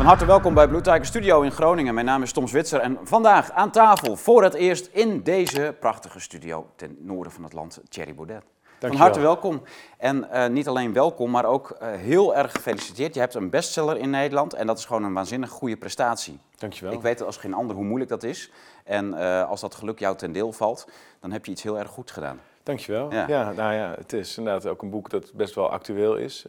Van harte welkom bij Blue Tiger Studio in Groningen. Mijn naam is Tom Zwitser en vandaag aan tafel voor het eerst in deze prachtige studio ten noorden van het land, Thierry Baudet. Van harte welkom. En eh, niet alleen welkom, maar ook uh, heel erg gefeliciteerd. Je hebt een bestseller in Nederland en dat is gewoon een waanzinnig goede prestatie. Dankjewel. Ik weet als geen ander hoe moeilijk dat is. En uh, als dat geluk jou ten deel valt, dan heb je iets heel erg goed gedaan. Dankjewel. Ja. ja, nou ja, het is inderdaad ook een boek dat best wel actueel is.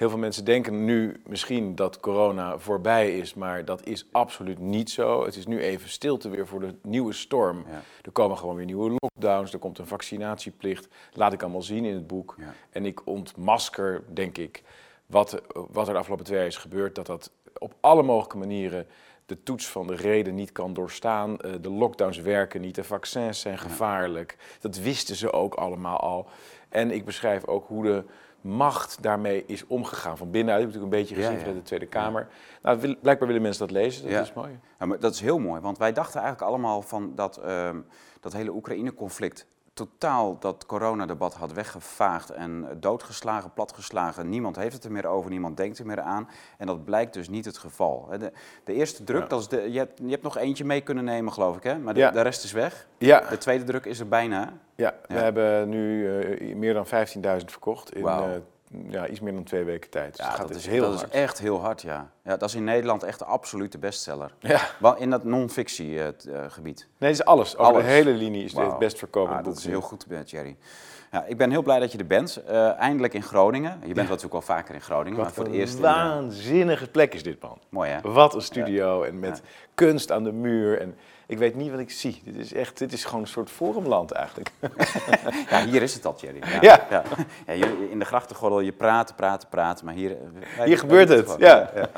Heel veel mensen denken nu misschien dat corona voorbij is, maar dat is absoluut niet zo. Het is nu even stilte weer voor de nieuwe storm. Ja. Er komen gewoon weer nieuwe lockdowns, er komt een vaccinatieplicht. Laat ik allemaal zien in het boek. Ja. En ik ontmasker, denk ik, wat, wat er de afgelopen twee jaar is gebeurd. Dat dat op alle mogelijke manieren de toets van de reden niet kan doorstaan. Eh, de lockdowns werken niet, de vaccins zijn gevaarlijk. Dat wisten ze ook allemaal al. En ik beschrijf ook hoe de macht daarmee is omgegaan. Van binnenuit, heb ik natuurlijk een beetje gezien ja, ja. de Tweede Kamer. Nou, blijkbaar willen mensen dat lezen, dat is mooi. Ja, maar dat is heel mooi, want wij dachten eigenlijk allemaal van dat, uh, dat hele Oekraïne-conflict totaal dat coronadebat had weggevaagd en doodgeslagen, platgeslagen. Niemand heeft het er meer over, niemand denkt er meer aan. En dat blijkt dus niet het geval. De, de eerste druk, dat is de, je, hebt, je hebt nog eentje mee kunnen nemen, geloof ik, hè? maar de, de rest is weg. Ja. De tweede druk is er bijna. Ja, we hebben nu uh, meer dan 15.000 verkocht in wow. uh, ja, iets meer dan twee weken tijd. Dus ja, dat, is, heel dat hard. is echt heel hard, ja. ja. Dat is in Nederland echt de absolute bestseller. Ja. In dat non-fictie-gebied. nee, het is alles. Over alles. de hele linie is wow. het best verkopen. Ah, dat is heel goed, Jerry. Ja, ik ben heel blij dat je er bent. Uh, eindelijk in Groningen. Je bent ja. natuurlijk al vaker in Groningen. Wat maar voor een het eerst waanzinnige de... plek is dit, man. Mooi, hè? Wat een studio en met kunst aan de muur. En ik weet niet wat ik zie. Dit is echt, dit is gewoon een soort forumland eigenlijk. ja, hier is het al, Jerry. Ja. ja. ja. ja in de grachtengordel, je praten, praten, praten. Maar hier... Hier gebeurt het, het ja. ja.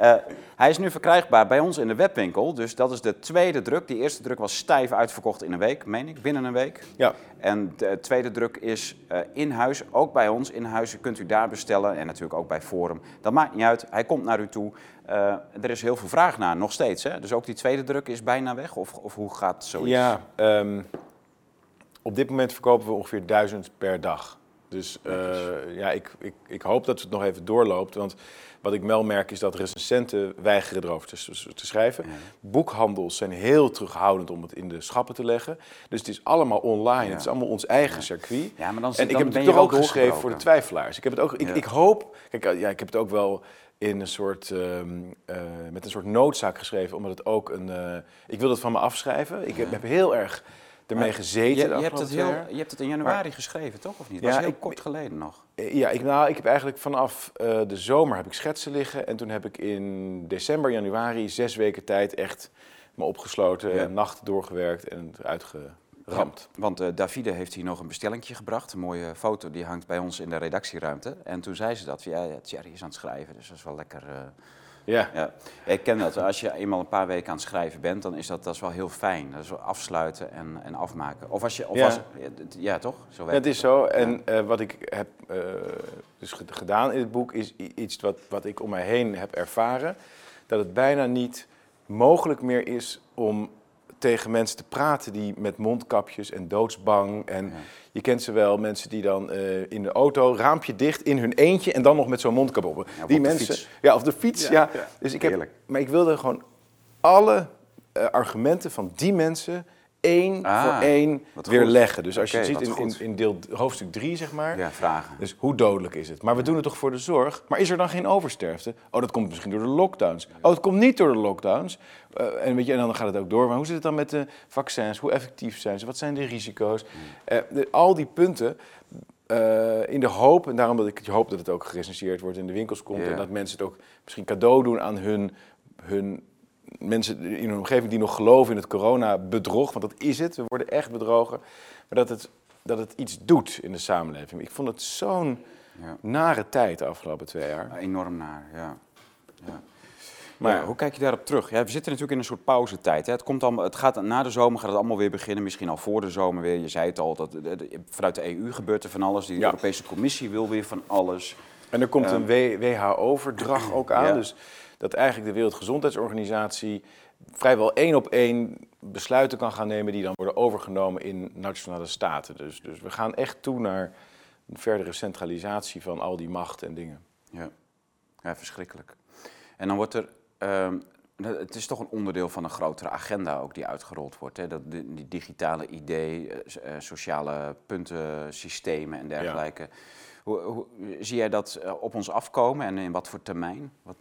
Uh, hij is nu verkrijgbaar bij ons in de webwinkel. Dus dat is de tweede druk. Die eerste druk was stijf uitverkocht in een week, meen ik, binnen een week. Ja. En de tweede druk is uh, in huis, ook bij ons in huis. Kunt u daar bestellen en natuurlijk ook bij Forum. Dat maakt niet uit, hij komt naar u toe. Uh, er is heel veel vraag naar, nog steeds. Hè? Dus ook die tweede druk is bijna weg? Of, of hoe gaat zoiets? Ja, um, op dit moment verkopen we ongeveer duizend per dag. Dus uh, ja, ik, ik, ik hoop dat het nog even doorloopt. Want wat ik wel merk is dat recensenten weigeren erover te, te schrijven. Ja. Boekhandels zijn heel terughoudend om het in de schappen te leggen. Dus het is allemaal online. Ja. Het is allemaal ons eigen circuit. Ja, maar dan, en ik heb het toch ook geschreven voor de twijfelaars. Ik heb het ook. Ik, ik hoop. Kijk, ja, ik heb het ook wel in een soort, uh, uh, met een soort noodzaak geschreven, omdat het ook een. Uh, ik wil het van me afschrijven. Ik heb, heb heel erg ermee gezeten. Je, je, hebt het heel, je hebt het in januari maar, geschreven, toch? Of niet? Dat ja, was heel ik, kort geleden nog. Ja, ik, nou, ik heb eigenlijk vanaf de zomer heb ik schetsen liggen. En toen heb ik in december, januari, zes weken tijd echt me opgesloten. Ja. En nachten doorgewerkt en het Ja, want uh, Davide heeft hier nog een bestellingje gebracht. Een mooie foto, die hangt bij ons in de redactieruimte. En toen zei ze dat. Ja, ja Thierry is aan het schrijven, dus dat is wel lekker... Uh, ja. ja. Ik ken dat. Als je eenmaal een paar weken aan het schrijven bent, dan is dat, dat is wel heel fijn. Dat is wel afsluiten en, en afmaken. Of als je, of ja. Als, ja, toch? Zo het is zo. En uh, wat ik heb uh, dus gedaan in het boek is iets wat, wat ik om mij heen heb ervaren. Dat het bijna niet mogelijk meer is om tegen mensen te praten die met mondkapjes en doodsbang. En ja. je kent ze wel, mensen die dan uh, in de auto, raampje dicht, in hun eentje en dan nog met zo'n mondkap op. Ja, die op mensen, fiets. ja, of de fiets, ja. ja. Dus ik heb, maar ik wilde gewoon alle uh, argumenten van die mensen één ah, voor één weer goed. leggen. Dus als okay, je ziet in, in, in, deel hoofdstuk 3, zeg maar. Ja, vragen. Dus hoe dodelijk is het? Maar we doen het toch voor de zorg? Maar is er dan geen oversterfte? Oh, dat komt misschien door de lockdowns. Oh, het komt niet door de lockdowns. Uh, en, weet je, en dan gaat het ook door. Maar hoe zit het dan met de vaccins? Hoe effectief zijn ze? Wat zijn de risico's? Uh, de, al die punten. Uh, in de hoop, en daarom dat ik hoop dat het ook gerecenseerd wordt in de winkels komt. Yeah. En dat mensen het ook misschien cadeau doen aan hun, hun mensen in hun omgeving die nog geloven in het corona-bedrog, want dat is het, we worden echt bedrogen, maar dat het, dat het iets doet in de samenleving. Ik vond het zo'n ja. nare tijd de afgelopen twee jaar. Ja, enorm naar, ja. ja. Maar ja, hoe kijk je daarop terug? Ja, we zitten natuurlijk in een soort pauzetijd. Hè. Het, komt allemaal, het gaat, na de zomer gaat het allemaal weer beginnen, misschien al voor de zomer weer. Je zei het al, dat, vanuit de EU gebeurt er van alles. Die Europese Commissie wil weer van alles. En er komt een WHO-verdrag ook aan. Dus dat eigenlijk de Wereldgezondheidsorganisatie vrijwel één op één besluiten kan gaan nemen die dan worden overgenomen in nationale staten. Dus, dus we gaan echt toe naar een verdere centralisatie van al die macht en dingen. Ja, ja verschrikkelijk. En dan wordt er ehm, het is toch een onderdeel van een grotere agenda ook die uitgerold wordt. Hè? Dat, die digitale idee, eh, eh, sociale puntensystemen en dergelijke. Hoe, hoe, zie jij dat eh, op ons afkomen en in wat voor termijn? Wat...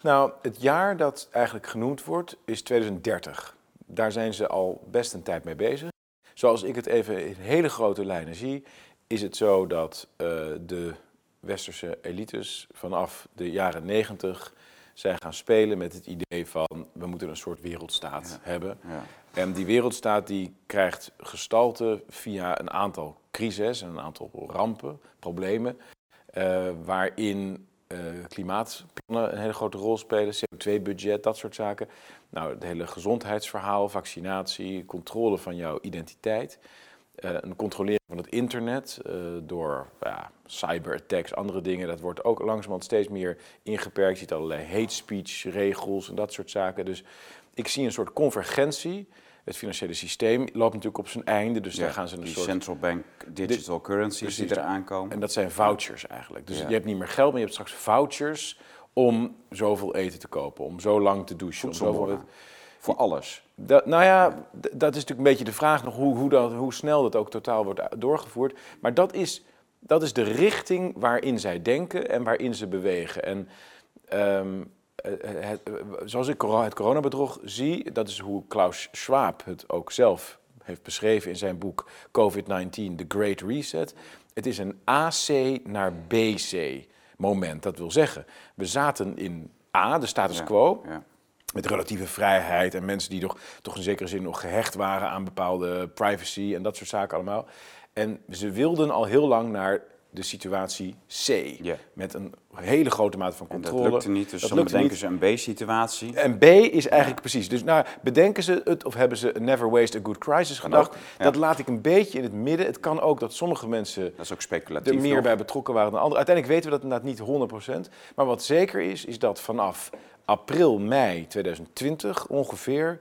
Nou, het jaar dat eigenlijk genoemd wordt is 2030. Daar zijn ze al best een tijd mee bezig. Zoals ik het even in hele grote lijnen zie, is het zo dat de westerse elites vanaf de jaren 90 zijn gaan spelen met het idee van we moeten een soort wereldstaat hebben. Ja. En die wereldstaat die krijgt gestalte via een aantal crises, een aantal rampen, problemen, uh, waarin uh, klimaatplannen een hele grote rol spelen, CO2-budget, dat soort zaken. Nou, het hele gezondheidsverhaal, vaccinatie, controle van jouw identiteit. Uh, een controleren van het internet door ja, cyberattacks, andere dingen. Dat wordt ook langzamerhand steeds meer ingeperkt. Je ziet allerlei hate speech regels en dat soort zaken. Dus ik zie een soort convergentie. Het financiële systeem loopt natuurlijk op zijn einde. Dus daar gaan ze een die soort... central bank digital currencies die eraan komen. En dat zijn vouchers eigenlijk. Dus je hebt niet meer geld, maar je hebt straks vouchers om zoveel eten te kopen. Om zo lang te douchen. Om zoveel... Voor alles. Dat, nou ja, dat is natuurlijk een beetje de vraag nog hoe, hoe, dat, hoe snel dat ook totaal wordt doorgevoerd. Maar dat is, dat is de richting waarin zij denken en waarin ze bewegen. En um, het, zoals ik het coronabedrog zie, dat is hoe Klaus Schwab het ook zelf heeft beschreven in zijn boek COVID-19, The Great Reset. Het is een AC naar BC moment. Dat wil zeggen, we zaten in A, de status quo. Ja met relatieve vrijheid en mensen die toch, toch in zekere zin nog gehecht waren aan bepaalde privacy en dat soort zaken allemaal. En ze wilden al heel lang naar de situatie C. Met een hele grote mate van controle. dat lukte niet, dus dat dan bedenken ze een B-situatie. En B is eigenlijk precies. Dus nou, bedenken ze het of hebben ze never waste a good crisis gedacht? Dat laat ik een beetje in het midden. Het kan ook dat sommige mensen dat is ook speculatief er meer bij betrokken waren dan anderen. Uiteindelijk weten we dat inderdaad niet 100%. Maar wat zeker is, is dat vanaf april, mei 2020 ongeveer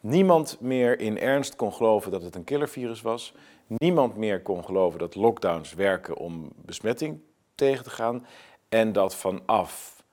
niemand meer in ernst kon geloven dat het een killervirus was. Niemand meer kon geloven dat lockdowns werken om besmetting tegen te gaan. En dat vanaf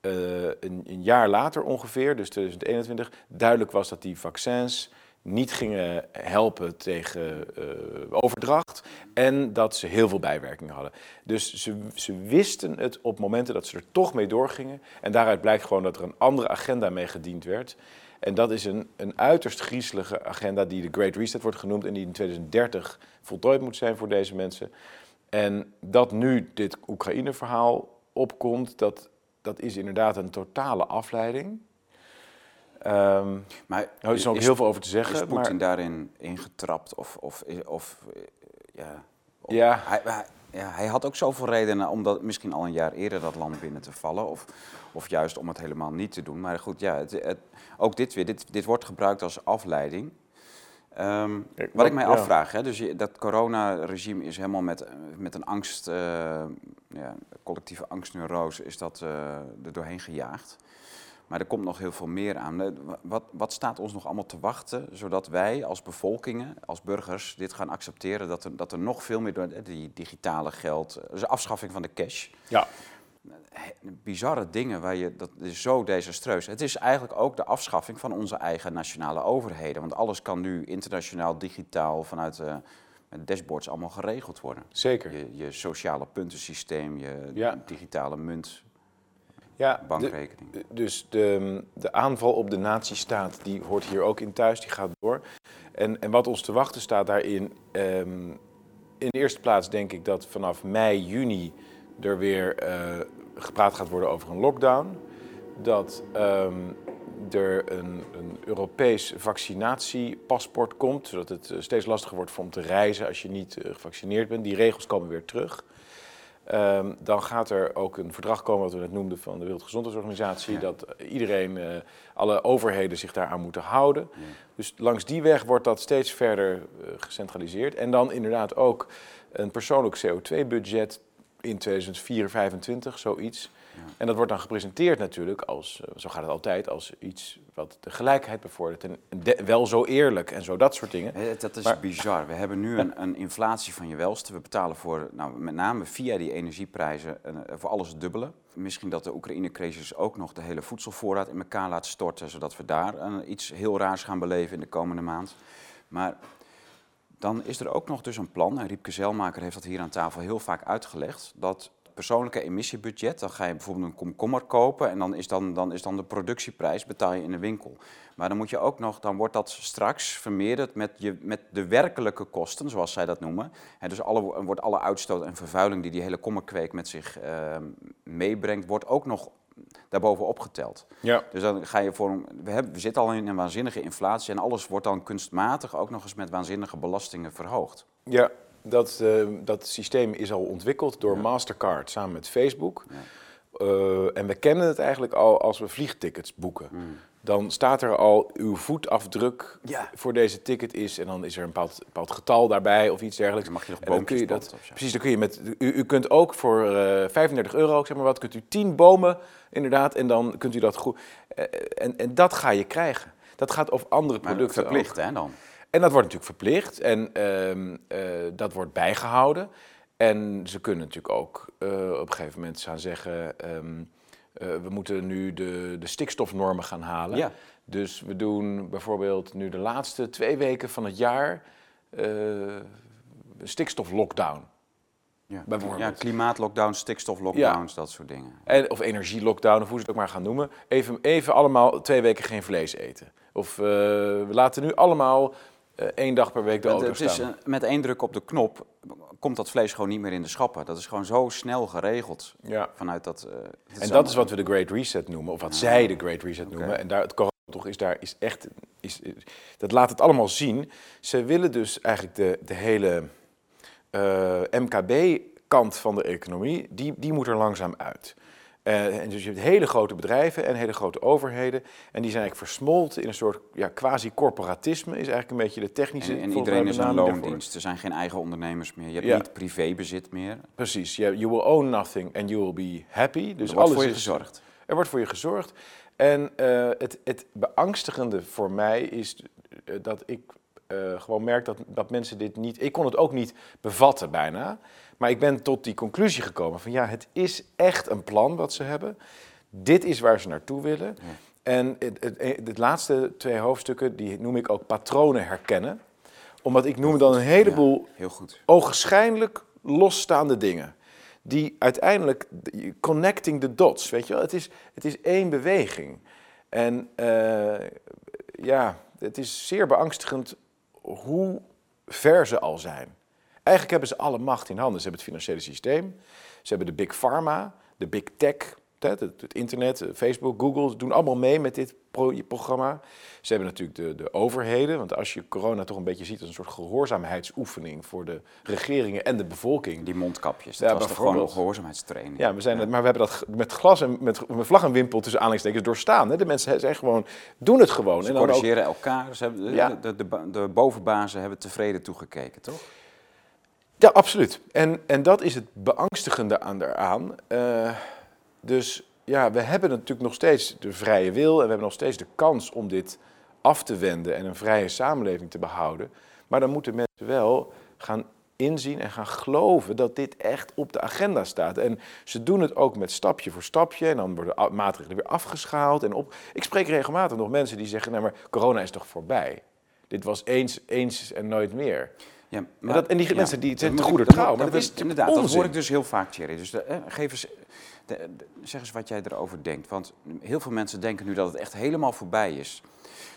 uh, een, een, jaar later ongeveer, dus 2021, duidelijk was dat die vaccins niet gingen helpen tegen uh, overdracht en dat ze heel veel bijwerkingen hadden. Dus ze, ze wisten het op momenten dat ze er toch mee doorgingen. En daaruit blijkt gewoon dat er een andere agenda mee gediend werd. En dat is een, een uiterst griezelige agenda die de Great Reset wordt genoemd en die in 2030 voltooid moet zijn voor deze mensen. En dat nu dit Oekraïne-verhaal opkomt, dat, dat is inderdaad een totale afleiding. Um, maar er is ook heel veel over te zeggen. Is Poetin daarin ingetrapt? Of, of, of ja, ja. Hij, hij, ja, hij had ook zoveel redenen om dat, misschien al een jaar eerder dat land binnen te vallen. Of, of juist om het helemaal niet te doen. Maar goed, ja, het, het, ook dit weer. Dit, dit wordt gebruikt als afleiding. Um, wat ik mij afvraag, hè, dus je, dat coronaregime is helemaal met, met een angst, uh, ja, collectieve angstneurose, is dat uh, er doorheen gejaagd. Maar er komt nog heel veel meer aan. Wat, wat staat ons nog allemaal te wachten, zodat wij als bevolkingen, als burgers, dit gaan accepteren dat er, dat er nog veel meer door die digitale geld, dus de afschaffing van de cash. Ja. Bizarre dingen waar je, dat is zo desastreus. Het is eigenlijk ook de afschaffing van onze eigen nationale overheden. Want alles kan nu internationaal, digitaal, vanuit uh, dashboards allemaal geregeld worden. Zeker. Je, je sociale puntensysteem, je digitale munt, ja, bankrekening. dus de, de aanval op de nazistaat, die hoort hier ook in thuis, die gaat door. En, en wat ons te wachten staat daarin, um, in de eerste plaats denk ik dat vanaf mei, juni er weer uh, gepraat gaat worden over een lockdown. Dat um, er een, een, Europees vaccinatiepaspoort komt, zodat het eh, steeds lastiger wordt om te reizen als je niet uh, gevaccineerd bent. Die regels komen weer terug. Um, dan gaat er ook een verdrag komen, wat we net noemden, van de Wereldgezondheidsorganisatie, dat iedereen, uh, alle overheden zich daaraan moeten houden. Dus langs die weg wordt dat steeds verder uh, gecentraliseerd. En dan inderdaad ook een persoonlijk CO2-budget in 2024, 2025, zoiets. En dat wordt dan gepresenteerd natuurlijk als, eh, zo gaat het altijd, als iets wat de gelijkheid bevordert. En wel zo eerlijk en zo dat soort dingen. Dat is bizar. We hebben nu een, een, inflatie van je welste. We betalen voor, nou, met name via die energieprijzen, eh, voor alles het dubbele. Misschien dat de Oekraïne-crisis ook nog de hele voedselvoorraad in elkaar laat storten, zodat we daar uh, iets heel raars gaan beleven in de komende maand. Maar dan is er ook nog dus een plan, en Riepke Zelmaker heeft dat hier aan tafel heel vaak uitgelegd, dat persoonlijke emissiebudget. Dan ga je bijvoorbeeld een komkommer kopen en dan is dan, dan is dan de productieprijs betaal je in de winkel. Maar dan moet je ook nog, dan wordt dat straks vermeerderd met, je, met de werkelijke kosten, zoals zij dat noemen. En dus alle, wordt alle uitstoot en vervuiling die die hele kommerkweek met zich uh, meebrengt, wordt ook nog daarbovenop geteld. Ja. Dus dan ga je voor we, hebben, we zitten al in een waanzinnige inflatie en alles wordt dan kunstmatig ook nog eens met waanzinnige belastingen verhoogd. Ja, dat, uh, dat systeem is al ontwikkeld door Mastercard samen met Facebook. Ja. Uh, en we kennen het eigenlijk al als we vliegtickets boeken. Mm. Dan staat er al uw voetafdruk ja. voor deze ticket is. En dan is er een bepaald, bepaald getal daarbij of iets dergelijks. Dan mag je nog boompjes kun je dat, Precies, dan kun je met. U, u kunt ook voor uh, eh, 35 euro, zeg maar wat, kunt u 10 bomen inderdaad. En dan kunt u dat goed. Uh, en, en dat ga je krijgen. Dat gaat over andere producten. verplicht, hè dan? En dat wordt natuurlijk verplicht en uh, uh, dat wordt bijgehouden. En ze kunnen natuurlijk ook op een gegeven moment gaan zeggen: um, we moeten nu de, de stikstofnormen gaan halen. Ja. Dus we doen bijvoorbeeld nu de laatste twee weken van het jaar stikstoflockdown. Ja, ja klimaatlockdowns, stikstoflockdowns, dat soort dingen. En, of energielockdown, of hoe ze het ook maar gaan noemen. Even, even allemaal twee weken geen vlees eten. Of we laten nu allemaal uh, één dag per week de auto het is, uh, met één druk op de knop komt dat vlees gewoon niet meer in de schappen. Dat is gewoon zo snel geregeld ja. vanuit dat... Uh, en dat is wat we de Great Reset noemen, of wat zij de Great Reset noemen. En daar, het toch is daar is echt... Is, dat laat het allemaal zien. Ze willen dus eigenlijk de, de hele MKB-kant van de economie, die, die moet er langzaam uit. Uh, en dus je hebt hele grote bedrijven en hele grote overheden. En die zijn eigenlijk versmolten in een soort ja, quasi-corporatisme, is eigenlijk een beetje de technische... En, en iedereen is een loondienst. Er zijn geen eigen ondernemers meer. Je hebt niet privébezit meer. Precies. You, you will own nothing and you will be happy. Dus er wordt voor je gezorgd. Er wordt voor je gezorgd. En uh, het, het beangstigende voor mij is eh, dat ik uh, gewoon merk dat, dat mensen dit niet... Ik kon het ook niet bevatten bijna. Maar ik ben tot die conclusie gekomen van ja, het is echt een plan wat ze hebben. Dit is waar ze naartoe willen. En het, het, het, laatste twee hoofdstukken, die noem ik ook patronen herkennen. Omdat ik noem dan een heleboel heel goed. ogenschijnlijk losstaande dingen. Die uiteindelijk, connecting the dots, weet je wel. Het is, het is één beweging. En uh, ja, het is zeer beangstigend hoe ver ze al zijn. Eigenlijk hebben ze alle macht in handen. Ze hebben het financiële systeem, ze hebben de big pharma, de big tech, het, het internet, eh, Facebook, Google, doen allemaal mee met dit programma. Ze hebben natuurlijk de, de overheden, want als je corona toch een beetje ziet als een soort gehoorzaamheidsoefening voor de regeringen en de bevolking. Die mondkapjes, dat ja, was toch gewoon een gehoorzaamheidstraining. Ja, we zijn maar we hebben dat met glas en met, met vlag en wimpel tussen aanleidingstekens doorstaan. Hè? De mensen zijn gewoon, doen het gewoon. Ze en corrigeren elkaar, ze hebben, ja. de, de, de, de bovenbazen hebben tevreden toegekeken, toch? Ja, absoluut. En, en dat is het beangstigende aan daaraan. Uh, dus ja, we hebben natuurlijk nog steeds de vrije wil en we hebben nog steeds de kans om dit af te wenden en een vrije samenleving te behouden. Maar dan moeten mensen wel gaan inzien en gaan geloven dat dit echt op de agenda staat. En ze doen het ook met stapje voor stapje en dan worden maatregelen weer afgeschaald. En op... Ik spreek regelmatig nog mensen die zeggen, nou maar corona is toch voorbij? Dit was eens, eens en nooit meer. Ja, maar, en, dat, en die mensen die zijn te goede trouw. Maar dat, is inderdaad, onzin. dat hoor ik dus heel vaak, Thierry. Dus eh, geef eens, de, zeg eens wat jij erover denkt. Want heel veel mensen denken nu dat het echt helemaal voorbij is.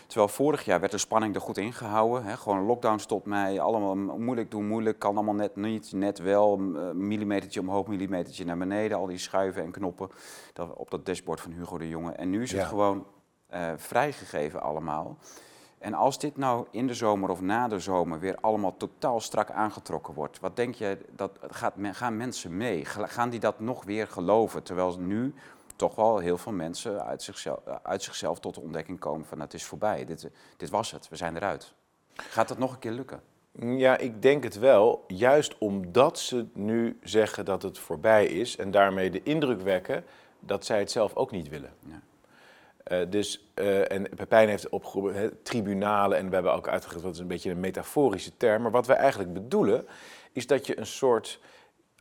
Terwijl vorig jaar werd de spanning er goed ingehouden. Hè? Gewoon lockdown stopt mij, allemaal moeilijk doen, moeilijk, kan allemaal net niet, net wel. Millimetertje omhoog, millimetertje naar beneden, al die schuiven en knoppen dat, op dat dashboard van Hugo de Jonge. En nu is het gewoon uh, vrijgegeven allemaal. En als dit nou in de zomer of na de zomer weer allemaal totaal strak aangetrokken wordt, wat denk je, dat gaat, gaan mensen mee? Gaan die dat nog weer geloven? Terwijl nu toch wel heel veel mensen uit zichzelf, uit zichzelf tot de ontdekking komen van het is voorbij, dit, dit was het, we zijn eruit. Gaat dat nog een keer lukken? Ja, ik denk het wel. Juist omdat ze nu zeggen dat het voorbij is en daarmee de indruk wekken dat zij het zelf ook niet willen. Ja. Uh, dus, uh, en Pepijn heeft opgeroepen, tribunalen, en we hebben ook uitgelegd dat is een beetje een metaforische term. Maar wat wij eigenlijk bedoelen, is dat je een soort,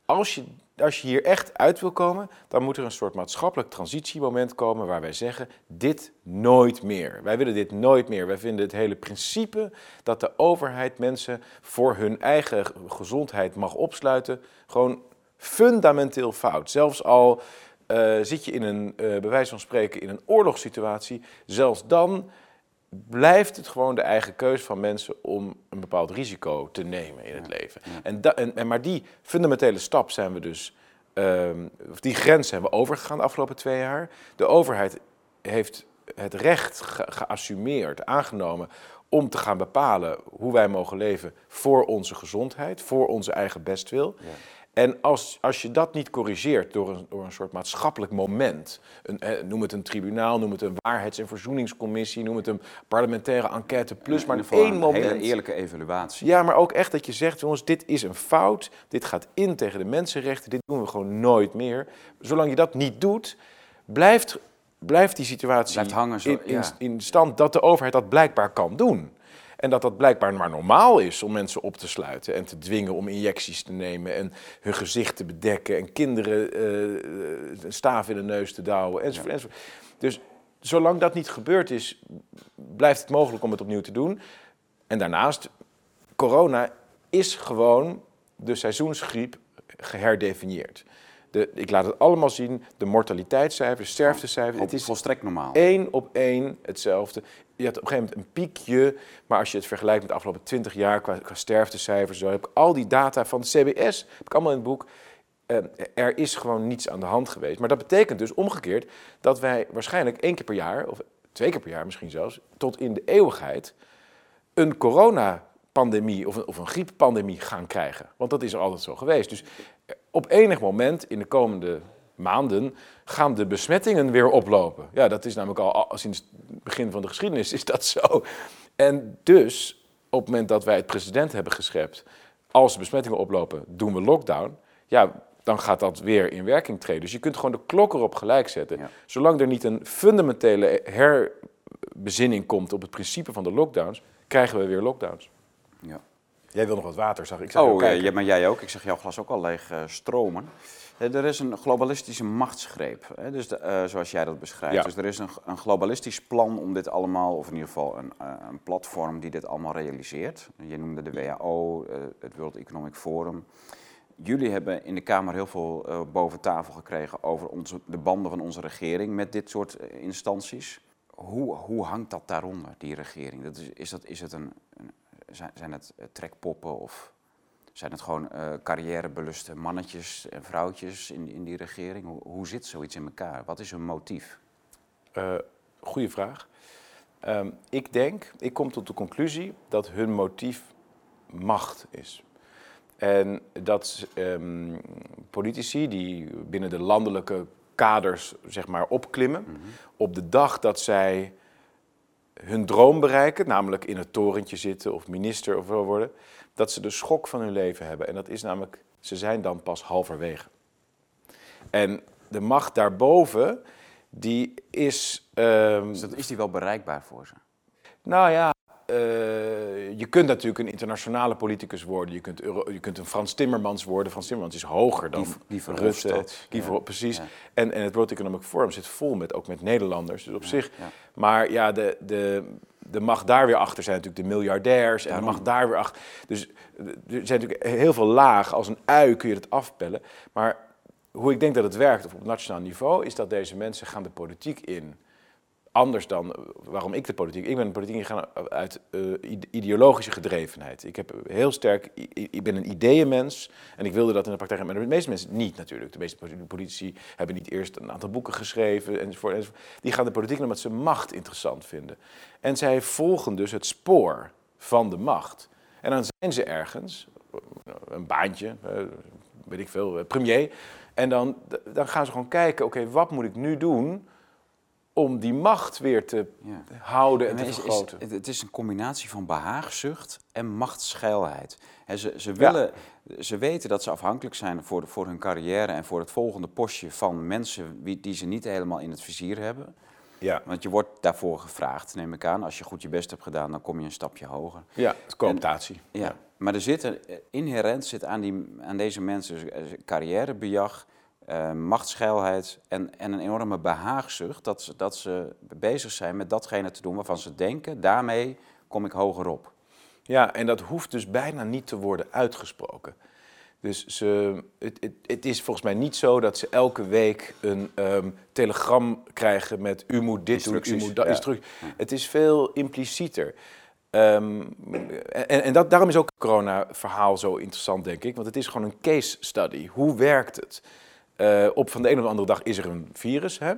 als je, als je hier echt uit wil komen, dan moet er een soort maatschappelijk transitiemoment komen waar wij zeggen, dit nooit meer. Wij willen dit nooit meer. Wij vinden het hele principe dat de overheid mensen voor hun eigen gezondheid mag opsluiten, gewoon fundamenteel fout. Zelfs al uh, zit je in een, uh, bij wijze van spreken, in een oorlogssituatie, zelfs dan blijft het gewoon de eigen keus van mensen om een bepaald risico te nemen in het leven. En, en, en, maar die fundamentele stap zijn we dus, um, of die grens zijn we overgegaan de afgelopen twee jaar. De overheid heeft het recht ge geassumeerd, aangenomen om te gaan bepalen hoe wij mogen leven voor onze gezondheid, voor onze eigen bestwil. Ja. En als, als je dat niet corrigeert door een, door een soort maatschappelijk moment, een, eh, noem het een tribunaal, noem het een waarheids- en verzoeningscommissie, noem het een parlementaire enquête plus, maar één een moment. Hele eerlijke evaluatie. Ja, maar ook echt dat je zegt, jongens, dit is een fout, dit gaat in tegen de mensenrechten, dit doen we gewoon nooit meer. Zolang je dat niet doet, blijft, blijft die situatie blijft hangen zo, in, in, in stand dat de overheid dat blijkbaar kan doen. En dat dat blijkbaar maar normaal is om mensen op te sluiten en te dwingen om injecties te nemen en hun gezicht te bedekken en kinderen uh, een staaf in de neus te douwen enzovoort, enzovoort. Dus zolang dat niet gebeurd is, blijft het mogelijk om het opnieuw te doen. En daarnaast, corona is gewoon de seizoensgriep geherdefinieerd. De, ik laat het allemaal zien, de mortaliteitscijfers, sterftecijfers. Het is volstrekt normaal. Één op één hetzelfde. Je had op een gegeven moment een piekje, maar als je het vergelijkt met de afgelopen 20 jaar qua, qua sterftecijfers, zo heb ik al die data van de CBS, heb ik allemaal in het boek. Uh, er is gewoon niets aan de hand geweest. Maar dat betekent dus omgekeerd dat wij waarschijnlijk één keer per jaar, of twee keer per jaar misschien zelfs, tot in de eeuwigheid, een coronapandemie of een, of een grieppandemie gaan krijgen. Want dat is er altijd zo geweest. Dus op enig moment in de komende maanden gaan de besmettingen weer oplopen. Ja, dat is namelijk al sinds het begin van de geschiedenis is dat zo. En dus, op het moment dat wij het president hebben geschept, als de besmettingen oplopen, doen we lockdown. Ja, dan gaat dat weer in werking treden. Dus je kunt gewoon de klok erop gelijk zetten. Zolang er niet een fundamentele herbezinning komt op het principe van de lockdowns, krijgen we weer lockdowns. Ja. Jij wil nog wat water, zag ik. oh, ja, maar jij ook. Ik zeg jouw glas ook al leeg uh, stromen. Er is een globalistische machtsgreep, hè? Dus de, uh, zoals jij dat beschrijft. Dus er is een, een, globalistisch plan om dit allemaal, of in ieder geval een, uh, een platform die dit allemaal realiseert. Je noemde de WHO, het World Economic Forum. Jullie hebben in de Kamer heel veel boven tafel gekregen over onze, de banden van onze regering met dit soort instanties. Hoe, hoe hangt dat daaronder, die regering? Dat is, is, dat, is het een, een zijn, zijn het eh, trekpoppen of zijn het gewoon uh, carrièrebeluste mannetjes en vrouwtjes in, in die regering? Hoe, hoe zit zoiets in elkaar? Wat is hun motief? Uh, goeie vraag. Um, ik denk, ik kom tot de conclusie dat hun motief macht is. En dat um, politici die binnen de landelijke kaders zeg maar opklimmen, mm -hmm. op de dag dat zij hun droom bereiken, namelijk in het torentje zitten of minister of wel worden, dat ze de schok van hun leven hebben. En dat is namelijk, ze zijn dan pas halverwege. En de macht daarboven, die is... Um, dus dat is die wel bereikbaar voor ze? Nou ja, uh, je kunt natuurlijk een internationale politicus worden. Je kunt, Euro, je kunt een Frans Timmermans worden. Frans Timmermans is hoger dan die, die Rutte. Die ja. precies. Ja. En, en het World Economic Forum zit vol met, ook met Nederlanders. Dus op ja. zich. Maar ja, de, de, de macht daar weer achter zijn natuurlijk de miljardairs. En de macht daar weer achter. Dus er zijn natuurlijk heel veel laag. Als een ui kun je het afpellen. Maar hoe ik denk dat het werkt op nationaal niveau, is dat deze mensen gaan de politiek in anders dan waarom ik de politiek. Ik ben de politiek gegaan uit uh, ideologische gedrevenheid. Ik heb heel sterk, ik ben een ideeënmens en ik wilde dat in de praktijk. Maar de meeste mensen niet natuurlijk. De meeste politici hebben niet eerst een aantal boeken geschreven enzovoort. enzovoort. Die gaan de politiek omdat ze macht interessant vinden. En zij volgen dus het spoor van de macht. En dan zijn ze ergens, een baantje, weet ik veel, premier. En dan, dan gaan ze gewoon kijken, oké, wat moet ik nu doen om die macht weer te houden en, te vergroten. Is, het is een combinatie van behaagzucht en machtsgeilheid. ze, ze, willen, ze weten dat ze afhankelijk zijn voor, voor hun carrière en voor het volgende postje van mensen wie, die ze niet helemaal in het vizier hebben. Ja. Want je wordt daarvoor gevraagd, neem ik aan. Als je goed je best hebt gedaan, dan kom je een stapje hoger. Ja, het cooptatie. ja. maar er zit een, inherent zit aan, die, aan deze mensen carrièrebejag uh, machtsgeilheid en, en een enorme behaagzucht. Dat ze, dat ze bezig zijn met datgene te doen waarvan ze denken, daarmee kom ik hoger op. Ja, en dat hoeft dus bijna niet te worden uitgesproken. Dus ze, het, het, het is volgens mij niet zo dat ze elke week een um, telegram krijgen met u moet dit doen, u moet dat. Ja. Het is veel implicieter. Um, en, en dat, daarom is ook het corona-verhaal zo interessant, denk ik. Want het is gewoon een case study. Hoe werkt het? Uh, op van de een of andere dag is er een virus. Hè?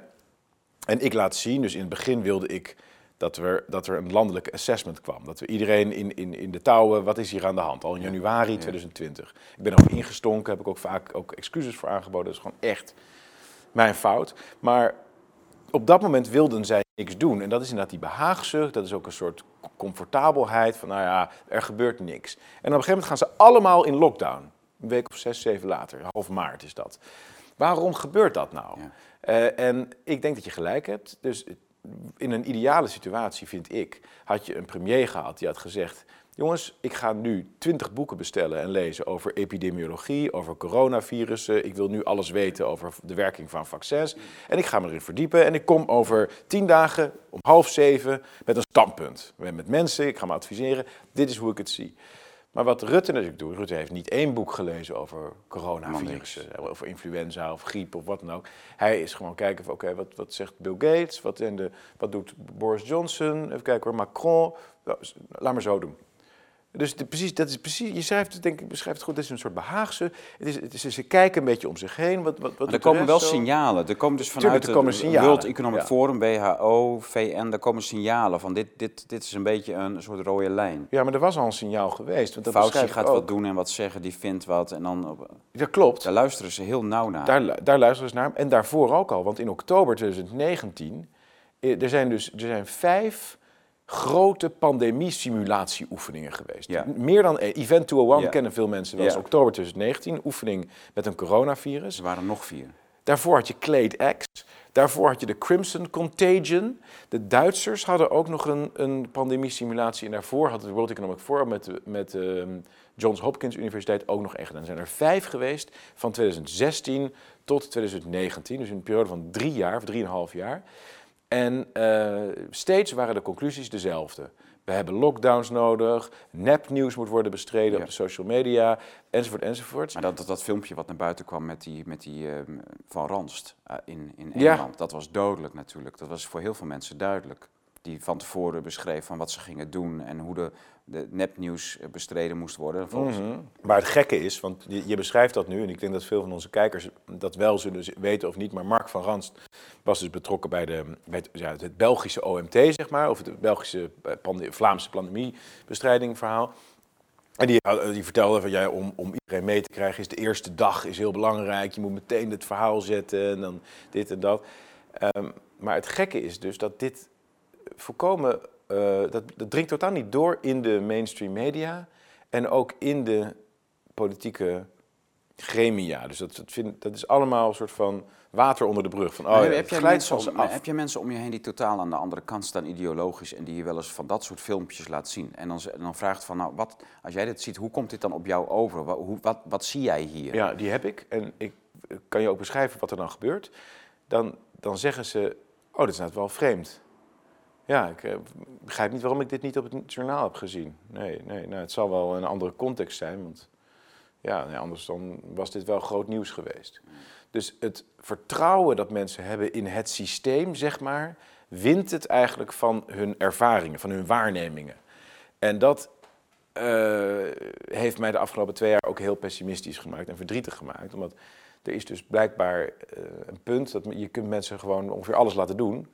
En ik laat zien, dus in het begin wilde ik dat er, dat er een landelijk assessment kwam. Dat we iedereen in, in, in de touwen, wat is hier aan de hand? Al in januari 2020. Ik ben ook ingestonken, heb ik ook vaak ook excuses voor aangeboden. Dat is gewoon echt mijn fout. Maar op dat moment wilden zij niks doen. En dat is inderdaad die behaagzucht, dat is ook een soort comfortabelheid van, nou ja, er gebeurt niks. En op een gegeven moment gaan ze allemaal in lockdown. Een week of zes, zeven later, half maart is dat. Waarom gebeurt dat nou? Uh, en ik denk dat je gelijk hebt. Dus in een ideale situatie, vind ik, had je een premier gehad die had gezegd: Jongens, ik ga nu twintig boeken bestellen en lezen over epidemiologie, over coronavirussen. Ik wil nu alles weten over de werking van vaccins. En ik ga me erin verdiepen. En ik kom over tien dagen om half zeven met een standpunt. Met mensen, ik ga me adviseren. Dit is hoe ik het zie. Maar wat Rutte natuurlijk doet, Rutte heeft niet één boek gelezen over coronavirussen, over influenza of griep of wat dan ook. Hij is gewoon kijken van, oké, wat, wat zegt Bill Gates, wat, en de, wat doet Boris Johnson, even kijken hoor, Macron, laat maar zo doen. Dus de, precies, dat is precies, je schrijft het, denk ik, beschrijft het goed, het is een soort behaagse. Het is, het is, ze kijken een beetje om zich heen. Wat, wat, wat er komen wel signalen. Er komen dus vanuit het World Economic Forum, WHO, VN, er komen signalen van dit, dit, dit is een beetje een soort rode lijn. Ja, maar er was al een signaal geweest. Want dat Fauci gaat wat doen en wat zeggen, die vindt wat. En dan, dat klopt. Daar luisteren ze heel nauw naar. Daar, daar luisteren ze naar. En daarvoor ook al, want in oktober 2019, eh, er zijn dus er zijn vijf grote pandemie-simulatieoefeningen geweest. Ja. Meer dan eh, Event 201 ja. kennen veel mensen wel. Ja. oktober 2019, oefening met een coronavirus. Er waren nog vier. Daarvoor had je Clade X. Daarvoor had je de Crimson Contagion. De Duitsers hadden ook nog een, een pandemie-simulatie. En daarvoor had het World Economic Forum met, met uh, Johns Hopkins Universiteit ook nog echt. En er zijn er vijf geweest van 2016 tot 2019. Dus in een periode van drie jaar, of drieënhalf jaar. En uh, steeds waren de conclusies dezelfde. We hebben lockdowns nodig, nepnieuws moet worden bestreden op de social media, enzovoort, enzovoort. Maar dat, dat, filmpje wat naar buiten kwam met die, met die uh, Van Ranst uh, in, in Engeland, dat was dodelijk natuurlijk. Dat was voor heel veel mensen duidelijk. Die van tevoren beschreef van wat ze gingen doen en hoe de, de nepnieuws bestreden moest worden. Mm Maar het gekke is, want je, beschrijft dat nu, en ik denk dat veel van onze kijkers dat wel zullen weten of niet, maar Mark van Ranst was dus betrokken bij, de, het, ja, het Belgische OMT, zeg maar, of het Belgische eh, Vlaamse pandemiebestrijding verhaal. En die, die vertelde van ja, om, om iedereen mee te krijgen is de eerste dag is heel belangrijk. Je moet meteen het verhaal zetten en dan dit en dat. Um, maar het gekke is dus dat dit voorkomen uh, dat, dat dringt totaal niet door in de mainstream media en ook in de politieke gremia. Dus dat, dat, vind, dat is allemaal een soort van water onder de brug. Van, oh, heb, je mensen om, heb je mensen om je heen die totaal aan de andere kant staan ideologisch en die je wel eens van dat soort filmpjes laat zien? En dan, dan vraagt van, nou, wat, als jij dit ziet, hoe komt dit dan op jou over? Wat, hoe, wat, wat zie jij hier? Ja, die heb ik. En ik kan je ook beschrijven wat er dan gebeurt. Dan, dan zeggen ze, oh, dit is net wel vreemd. Ja, ik uh, begrijp niet waarom ik dit niet op het journaal heb gezien. Nee, nee nou, het zal wel een andere context zijn, want ja, nee, anders dan was dit wel groot nieuws geweest. Dus het vertrouwen dat mensen hebben in het systeem, zeg maar, wint het eigenlijk van hun ervaringen, van hun waarnemingen. En dat uh, heeft mij de afgelopen twee jaar ook heel pessimistisch gemaakt en verdrietig gemaakt. Omdat er is dus blijkbaar uh, een punt dat je kunt mensen gewoon ongeveer alles laten doen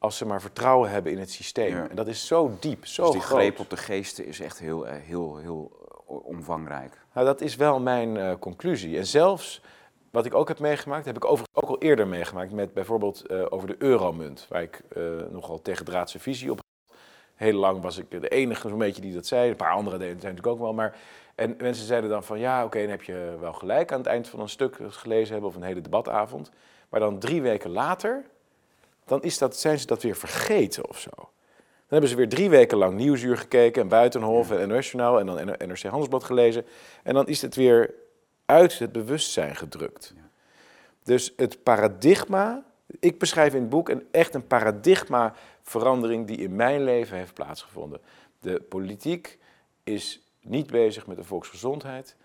als ze maar vertrouwen hebben in het systeem. En dat is zo diep, zo dus die greep op de geesten is echt heel, eh, heel, heel eh, omvangrijk. Nou, dat is wel mijn uh, conclusie. En zelfs wat ik ook heb meegemaakt, heb ik overigens ook al eerder meegemaakt met bijvoorbeeld uh, over de euromunt, waar ik uh, nogal tegendraadse visie op had. Heel lang was ik de enige zo'n beetje die dat zei. Een paar andere deden het natuurlijk ook wel. Maar, en mensen zeiden dan van ja, oké, dan heb je wel gelijk aan het eind van een stuk gelezen hebben of een hele debatavond. Maar dan drie weken later, dan is dat, zijn ze dat weer vergeten of zo. Dan hebben ze weer drie weken lang Nieuwsuur gekeken en Buitenhof en NOS Journaal en dan NRC Handelsblad gelezen. En dan is het weer uit het bewustzijn gedrukt. Dus het paradigma, ik beschrijf in het boek een, echt een paradigmaverandering die in mijn leven heeft plaatsgevonden. De politiek is niet bezig met de volksgezondheid,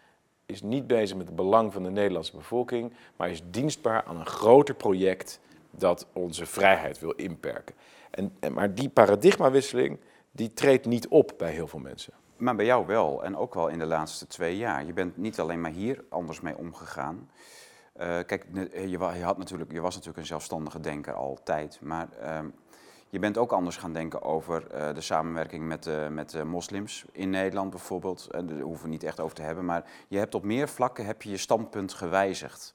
is niet bezig met het belang van de Nederlandse bevolking, maar is dienstbaar aan een groter project dat onze vrijheid wil inperken. En, maar die paradigmawisseling, die treedt niet op bij heel veel mensen. Maar bij jou wel, en ook wel in de laatste twee jaar. Je bent niet alleen maar hier anders mee omgegaan. Uh, kijk, je, had natuurlijk, je was natuurlijk een zelfstandige denker altijd, maar uh, je bent ook anders gaan denken over uh, de samenwerking met, met de moslims in Nederland bijvoorbeeld. daar hoeven we niet echt over te hebben, maar je hebt op meer vlakken heb je, je standpunt gewijzigd.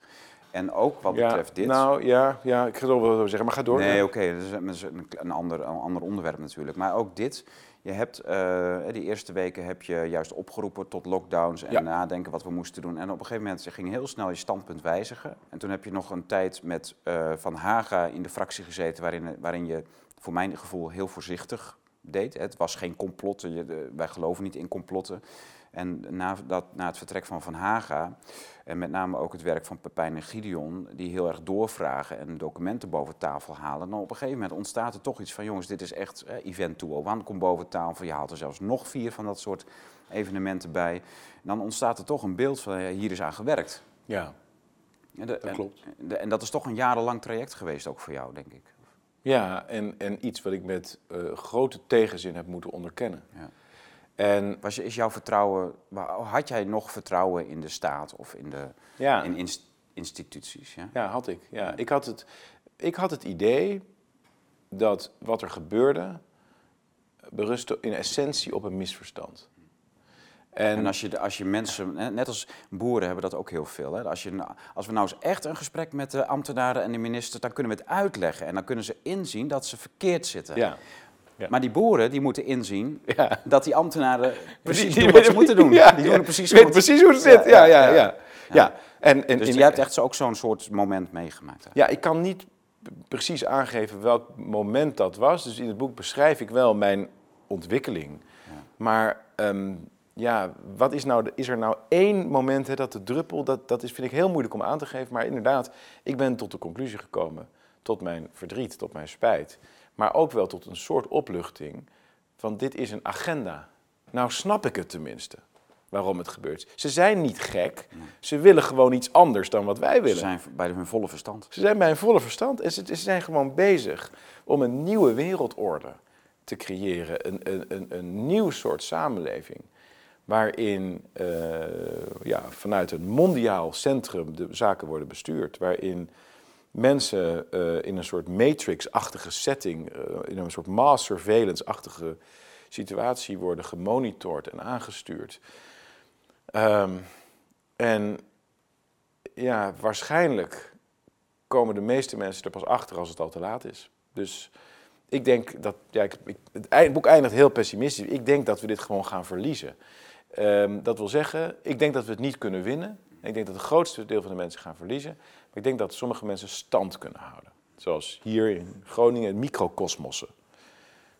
En ook wat betreft dit. Nou ja, ja ik ga het wel zeggen, maar ga door. Nee, oké, dat is een, een, ander, een ander onderwerp natuurlijk. Maar ook dit. Je hebt, uh, die eerste weken heb je juist opgeroepen tot lockdowns en nadenken wat we moesten doen. En op een gegeven moment ging heel snel je standpunt wijzigen. En toen heb je nog een tijd met uh, Van Haga in de fractie gezeten, waarin, waarin je voor mijn gevoel heel voorzichtig deed. Het was geen complotten, je, wij geloven niet in complotten. En na, dat, na het vertrek van Van Haga, en met name ook het werk van Pepijn en Gideon, die heel erg doorvragen en documenten boven tafel halen, dan op een gegeven moment ontstaat er toch iets van, jongens, dit is echt eh, event tool. Wanneer komt boven tafel? Je haalt er zelfs nog vier van dat soort evenementen bij. En dan ontstaat er toch een beeld van, ja, hier is aan gewerkt. Ja, dat klopt. En, en, dat is toch een jarenlang traject geweest ook voor jou, denk ik. Ja, en, en iets wat ik met uh, grote tegenzin heb moeten onderkennen. Ja. En was is jouw vertrouwen, had jij nog vertrouwen in de staat of in, de, ja. in instituties? Ja? ja, had ik. Ja. Ik, had het, ik had het idee dat wat er gebeurde berustte in essentie op een misverstand. En, en, als, je, als je mensen, net als boeren hebben dat ook heel veel. Hè? Als, je, als we nou eens echt een gesprek met de ambtenaren en de minister, dan kunnen we het uitleggen. En dan kunnen ze inzien dat ze verkeerd zitten. Ja. Maar die boeren die moeten inzien ja. dat die ambtenaren precies doen wat ze moeten doen. Ja, die doen precies, goed. precies hoe het zit. Ja, ja, ja. ja. En, en, dus jij hebt echt ook zo'n soort moment meegemaakt. Ja, ik kan niet precies aangeven welk moment dat was. Dus in het boek beschrijf ik wel mijn ontwikkeling. Maar ehm, ja, wat is, nou, is er nou één moment hè, dat de druppel, dat, dat is, vind ik heel moeilijk om aan te geven. Maar inderdaad, ik ben tot de conclusie gekomen, tot mijn verdriet, tot mijn spijt maar ook wel tot een soort opluchting van dit is een agenda. Nou snap ik het tenminste waarom het gebeurt. Ze zijn niet gek. Ze willen gewoon iets anders dan wat wij willen. Ze zijn bij hun volle verstand. Ze zijn bij hun volle verstand en ze, zijn gewoon bezig om een nieuwe wereldorde te creëren. Een, een, een, een nieuw soort samenleving. Waarin uh, ja, vanuit een mondiaal centrum de zaken worden bestuurd. Waarin mensen uh, in een soort matrix-achtige setting, uh, in een soort mass surveillance-achtige situatie worden gemonitord en aangestuurd. Um, en ja, waarschijnlijk komen de meeste mensen er pas achter als het al te laat is. Dus ik denk dat, ja, ik, het boek eindigt heel pessimistisch. Ik denk dat we dit gewoon gaan verliezen. Um, dat wil zeggen, ik denk dat we het niet kunnen winnen. Ik denk dat het grootste deel van de mensen gaan verliezen. Maar ik denk dat sommige mensen stand kunnen houden. Zoals hier in Groningen, microcosmossen.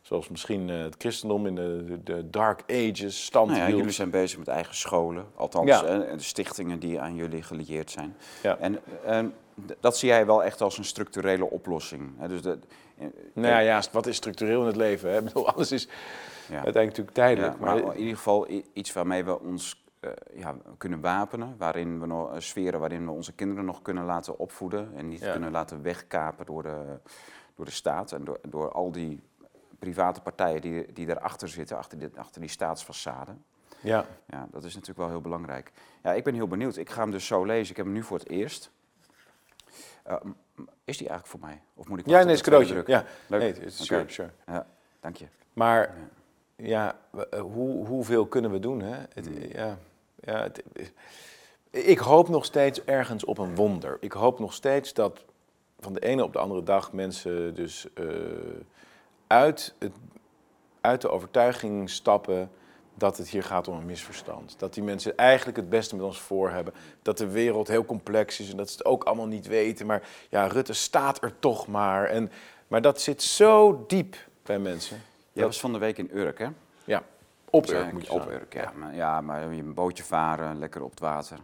Zoals misschien uh, het christendom in de, de, Dark Ages stand nou ja, Jullie zijn bezig met eigen scholen, althans ja. de stichtingen die aan jullie gelieerd zijn. Ja. En uh, dat zie jij wel echt als een structurele oplossing. Dus de, uh, nou ja, ja, wat is structureel in het leven? Hè? Bedoel, alles is ja. uiteindelijk natuurlijk tijdelijk. maar, maar in ieder geval iets waarmee we ons ja, kunnen wapenen, waarin we nog, uh, sferen waarin we onze kinderen nog kunnen laten opvoeden en niet kunnen laten wegkapen door de, door de staat en door, door al die private partijen die, die daarachter zitten, achter, dit, achter die staatsfaçade. Ja. ja. Dat is natuurlijk wel heel belangrijk. Ja, ik ben heel benieuwd. Ik ga hem dus zo lezen. Ik heb hem nu voor het eerst. Uh, is die eigenlijk voor mij? Of moet ik ja, nee, is cadeautje. Ja, leuk. Nee, is, sure, sure. Ja, dank je. Maar ja, ja hoe, hoeveel kunnen we doen? Hè? Het, hmm. ja, ja, Ik hoop nog steeds ergens op een wonder. Ik hoop nog steeds dat van de ene op de andere dag mensen dus uh, uit, het, uit de overtuiging stappen dat het hier gaat om een misverstand. Dat die mensen eigenlijk het beste met ons voor hebben. Dat de wereld heel complex is en dat ze het ook allemaal niet weten. Maar ja, Rutte staat er toch maar. En, maar dat zit zo diep bij mensen. Jij was van de week in Urk, hè? Ja, op Urk moet je Op Urk, ja. Maar, ja, maar je een bootje varen, lekker op het water.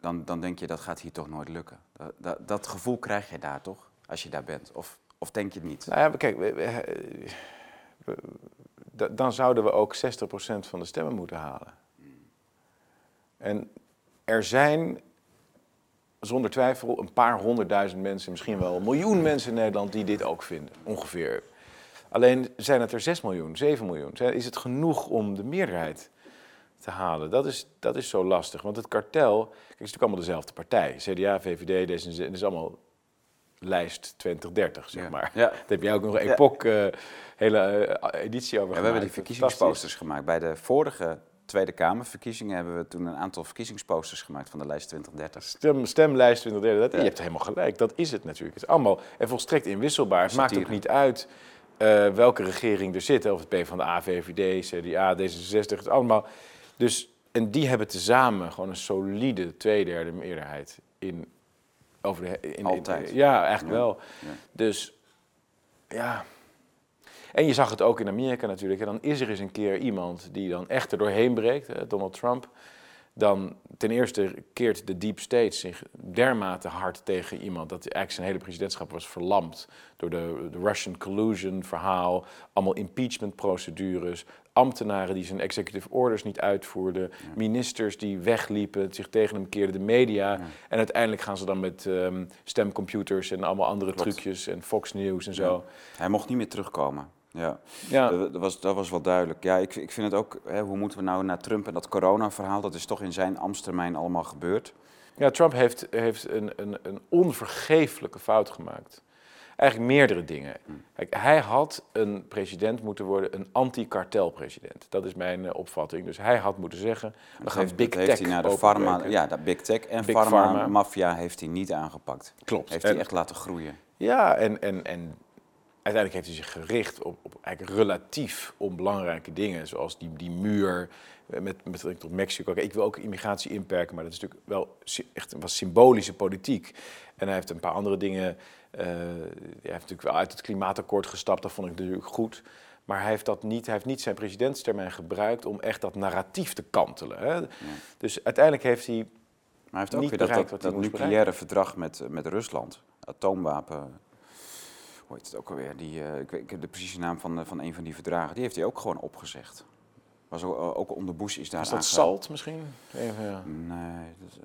Dan, dan denk je, dat gaat hier toch nooit lukken. Dat, dat, dat gevoel krijg je daar toch, als je daar bent? Of, of denk je het niet? Nou ja, kijk, dan zouden we ook 60% van de stemmen moeten halen. En er zijn zonder twijfel een paar honderdduizend mensen, misschien wel een miljoen mensen in Nederland die dit ook vinden, ongeveer. Alleen zijn het er 6 miljoen, 7 miljoen. Is het genoeg om de meerderheid te halen? Dat is, dat is zo lastig, want het kartel, kijk, het is natuurlijk allemaal dezelfde partij. CDA, VVD, D66, het is allemaal lijst 2030, zeg maar. Ja. Daar heb jij ook nog een epoch, uh, hele uh, editie over ja, We hebben die verkiezingsposters gemaakt. Bij de vorige Tweede Kamerverkiezingen hebben we toen een aantal verkiezingsposters gemaakt van de lijst 2030. Stem, stemlijst 2030, dat, je hebt helemaal gelijk. Dat is het natuurlijk. Het is allemaal en volstrekt inwisselbaar. Het maakt ook niet uit uh, welke regering er zit. Of het PvdA, VVD, CDA, D66, het allemaal... Dus, en die hebben tezamen gewoon een solide tweederde meerderheid in over de, in, Altijd. ja, eigenlijk wel. Dus ja. En je zag het ook in Amerika natuurlijk. En dan is er eens een keer iemand die dan echt er doorheen breekt, hè, Donald Trump. Dan ten eerste keert de deep state zich dermate hard tegen iemand dat eigenlijk zijn hele presidentschap was verlamd door de, de Russian collusion verhaal, allemaal impeachment procedures, ambtenaren die zijn executive orders niet uitvoerden, ministers die wegliepen, zich tegen hem keerden, de media. En uiteindelijk gaan ze dan met um, stemcomputers en allemaal andere trucjes en Fox News en zo. Hij mocht niet meer terugkomen. Ja, ja. Dat, was, dat was wel duidelijk. Ja, ik, ik vind het ook, hè, hoe moeten we nou naar Trump en dat corona-verhaal, dat is toch in zijn ambtstermijn allemaal gebeurd. Ja, Trump heeft, heeft een, een, een onvergeeflijke fout gemaakt. Eigenlijk meerdere dingen. Hm. Kijk, hij had een president moeten worden, een anti-kartelpresident. Dat is mijn uh, opvatting. Dus hij had moeten zeggen, we gaan heeft, big tech heeft hij naar de pharma, Ja, dat big tech en big pharma, mafia heeft hij niet aangepakt. Klopt. Heeft hij echt laten groeien. Ja, en, en, en uiteindelijk heeft hij zich gericht op, op eigenlijk relatief onbelangrijke dingen, zoals die, die muur met, met betrekking tot Mexico. ik wil ook immigratie inperken, maar dat is natuurlijk wel echt was symbolische politiek. En hij heeft een paar andere dingen. Uh, hij heeft natuurlijk wel uit het klimaatakkoord gestapt, dat vond ik natuurlijk goed. Maar hij heeft, dat niet, hij heeft niet zijn presidentstermijn gebruikt om echt dat narratief te kantelen. Hè? Dus uiteindelijk heeft hij. Maar hij heeft ook weer dat, dat, dat nucleaire verdrag met, met Rusland, atoomwapen hoe heet het ook alweer? Die, uh, ik, ik, heb de precieze naam van, uh, van een van die verdragen. Die heeft hij ook gewoon opgezet. Was ook, uh, ook onder Bush is daar. Is dat Salt misschien? Even, ja. Nee, dat,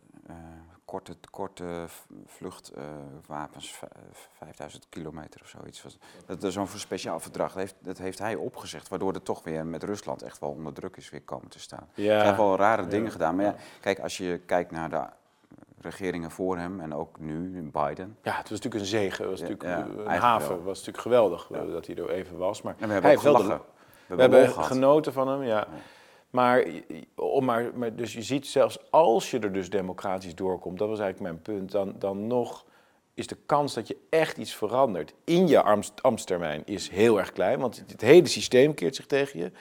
korte, korte vluchtwapens, 5000 kilometer of zoiets. Dat is zo'n speciaal verdrag. Dat heeft, dat heeft hij opgezegd, waardoor het toch weer met Rusland echt wel onder druk is weer komen te staan. Ja. Hij heeft wel rare dingen gedaan. Maar ja, kijk, als je kijkt naar de regeringen voor hem en ook nu, Biden. Ja, het was natuurlijk een zegen. Het was natuurlijk een haven. Het was natuurlijk geweldig dat hij er even was. Maar we hebben hij de, we, hebben, genoten van hem, ja. Maar, om maar, maar dus je ziet zelfs als je er dus democratisch doorkomt, dat was eigenlijk mijn punt, dan, dan nog is de kans dat je echt iets verandert in je ambtstermijn is heel erg klein. Want het hele systeem keert zich tegen je.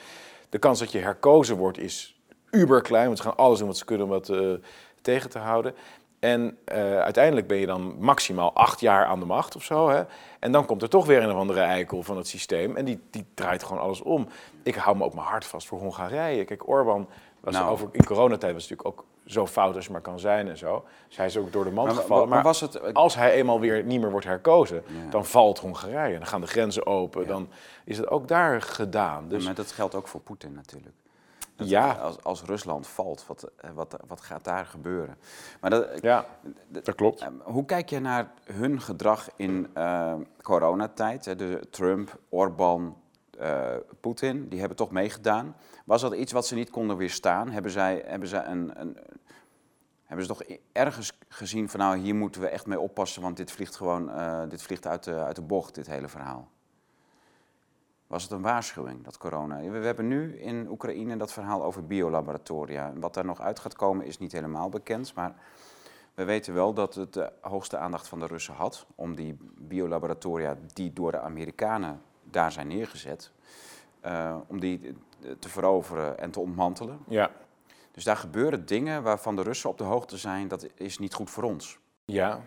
De kans dat je herkozen wordt is uber klein, want ze gaan alles doen wat ze kunnen om dat uh, tegen te houden. En uh, uiteindelijk ben je dan maximaal acht jaar aan de macht of zo. Hè? En dan komt er toch weer een of andere eikel van het systeem. En die, die draait gewoon alles om. Ik hou me ook mijn hart vast voor Hongarije. Kijk, Orbán was nou. over, in coronatijd was natuurlijk ook zo fout als je maar kan zijn en zo. Dus hij is ook door de mand gevallen. Maar, was het, als hij eenmaal weer niet meer wordt herkozen, dan valt Hongarije. Dan gaan de grenzen open. Dan is het ook daar gedaan. Dus... maar dat geldt ook voor Poetin natuurlijk ja. Als, als Rusland valt, wat, eh, wat, wat gaat daar gebeuren? Maar dat, ja, dat klopt. Eh, hoe kijk je naar hun gedrag in uh, coronatijd? De Trump, Orbán, uh, Poetin, die hebben toch meegedaan. Was dat iets wat ze niet konden weerstaan? Hebben, zij, hebben, zij een, een, hebben ze toch ergens gezien van nou, hier moeten we echt mee oppassen, want dit vliegt gewoon uh, dit vliegt uit, de, uit de bocht, dit hele verhaal? Was het een waarschuwing, dat corona. We, hebben nu in Oekraïne dat verhaal over biolaboratoria. Wat daar nog uit gaat komen is niet helemaal bekend, maar we weten wel dat het de hoogste aandacht van de Russen had om die biolaboratoria die door de Amerikanen daar zijn neergezet, uh, om die te veroveren en te ontmantelen. Ja. Dus daar gebeuren dingen waarvan de Russen op de hoogte zijn, dat is niet goed voor ons. Ja,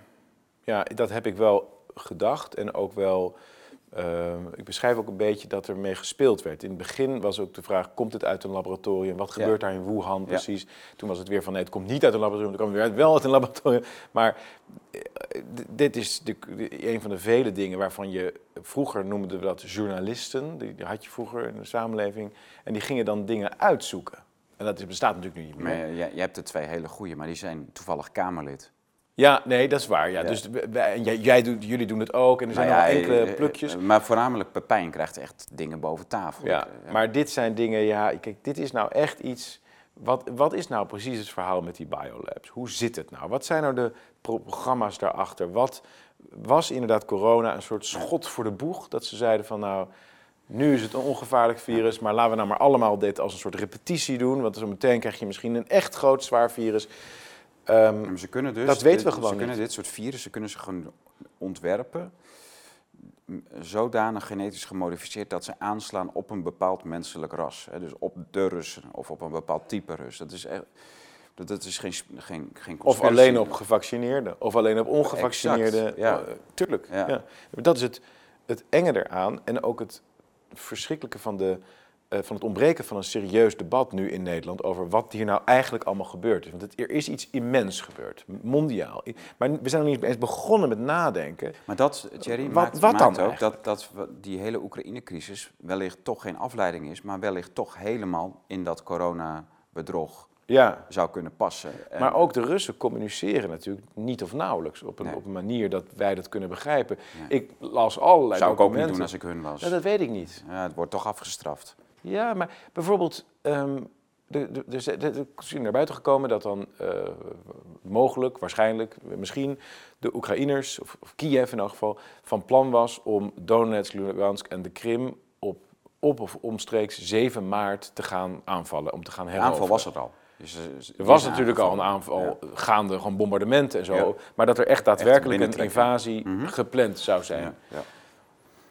ja dat heb ik wel gedacht en ook wel Ehm, ik beschrijf ook een beetje dat er mee gespeeld werd. In het begin was ook de vraag, komt het uit een laboratorium? Wat gebeurt daar in Wuhan precies? Toen was het weer van, nee, het komt niet uit een laboratorium. Dan kwam het weer wel uit een laboratorium. Maar eh, dit is de, een van de vele dingen waarvan je... Vroeger noemden we dat journalisten. Die, had je vroeger in de samenleving. En die gingen dan dingen uitzoeken. En dat bestaat natuurlijk nu niet meer. Maar jij, jij hebt er twee hele goede, maar die zijn toevallig Kamerlid. Ja, nee, dat is waar. Ja. Dus wij, jij, jij doet, jullie doen het ook en er zijn nou nog enkele eh, plukjes. Eh, maar voornamelijk Pepijn krijgt echt dingen boven tafel. Ja, maar dit zijn dingen, ja, kijk, dit is nou echt iets... Wat, wat is nou precies het verhaal met die biolabs? Hoe zit het nou? Wat zijn nou de programma's daarachter? Wat was inderdaad corona een soort schot voor de boeg? Dat ze zeiden van nou, nu is het een ongevaarlijk virus, maar laten we nou maar allemaal dit als een soort repetitie doen. Want zo meteen krijg je misschien een echt groot zwaar virus. Um, ze kunnen dus, dat weten we gewoon Ze kunnen dit soort virussen kunnen ze gewoon ontwerpen zodanig genetisch gemodificeerd dat ze aanslaan op een bepaald menselijk ras. Hè, dus op de Russen of op een bepaald type Rus. Dat is, echt, dat, is geen, geen, geen Of alleen op gevaccineerden, of alleen op ongevaccineerden. Ja. Uh, tuurlijk. Ja. ja. Dat is het, het enge eraan en ook het verschrikkelijke van de eh, van het ontbreken van een serieus debat nu in Nederland over wat hier nou eigenlijk allemaal gebeurd is. Want het, er is iets immens gebeurd, mondiaal. Maar we zijn nog niet eens begonnen met nadenken. Maar dat, Thierry, wat, maakt, wat maakt ook dat, dat die hele Oekraïne-crisis wellicht toch geen afleiding is, maar wellicht toch helemaal in dat corona-bedrog ja. zou kunnen passen. Maar ook de Russen communiceren natuurlijk niet of nauwelijks op een, op een manier dat wij dat kunnen begrijpen. Ik las allerlei Zou ik ook niet doen als ik hun was. dat weet ik niet. Ja, het wordt toch afgestraft. Ja, maar bijvoorbeeld, um, er is naar buiten gekomen dat dan uh, mogelijk, waarschijnlijk, misschien de Oekraïners, of, of, Kiev in elk geval, van plan was om Donetsk, Lugansk en de Krim op, op of omstreeks 7 maart te gaan aanvallen, om te gaan heroveren. aanval was er al. Dus, eh, er was natuurlijk al een aanval, gaande gewoon bombardementen en zo, maar dat er echt daadwerkelijk een invasie mhm. gepland zou zijn. Ja.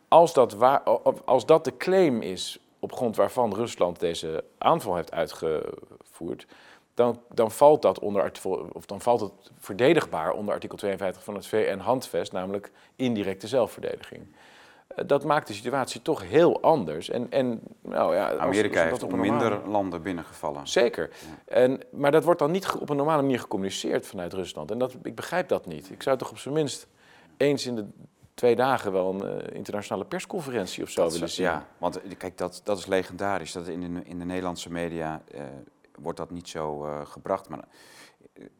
Als, dat waar, als dat de claim is op grond waarvan Rusland deze aanval heeft uitgevoerd, dan, dan, valt dat onder, of dan valt het verdedigbaar onder artikel 52 van het VN-handvest, namelijk indirecte zelfverdediging. Eh, dat maakt de situatie toch heel anders. En, en, nou ja, Amerika heeft op minder landen binnengevallen. Zeker. En, maar dat wordt dan niet op een normale manier gecommuniceerd vanuit Rusland. En dat, ik begrijp dat niet. Ik zou toch op zijn minst eens in de twee dagen wel een uh, internationale persconferentie of zo willen zien. Ja, want eh, kijk, dat, dat is legendarisch. Dat in, de, in de Nederlandse media uh, wordt dat niet zo uh, gebracht. Maar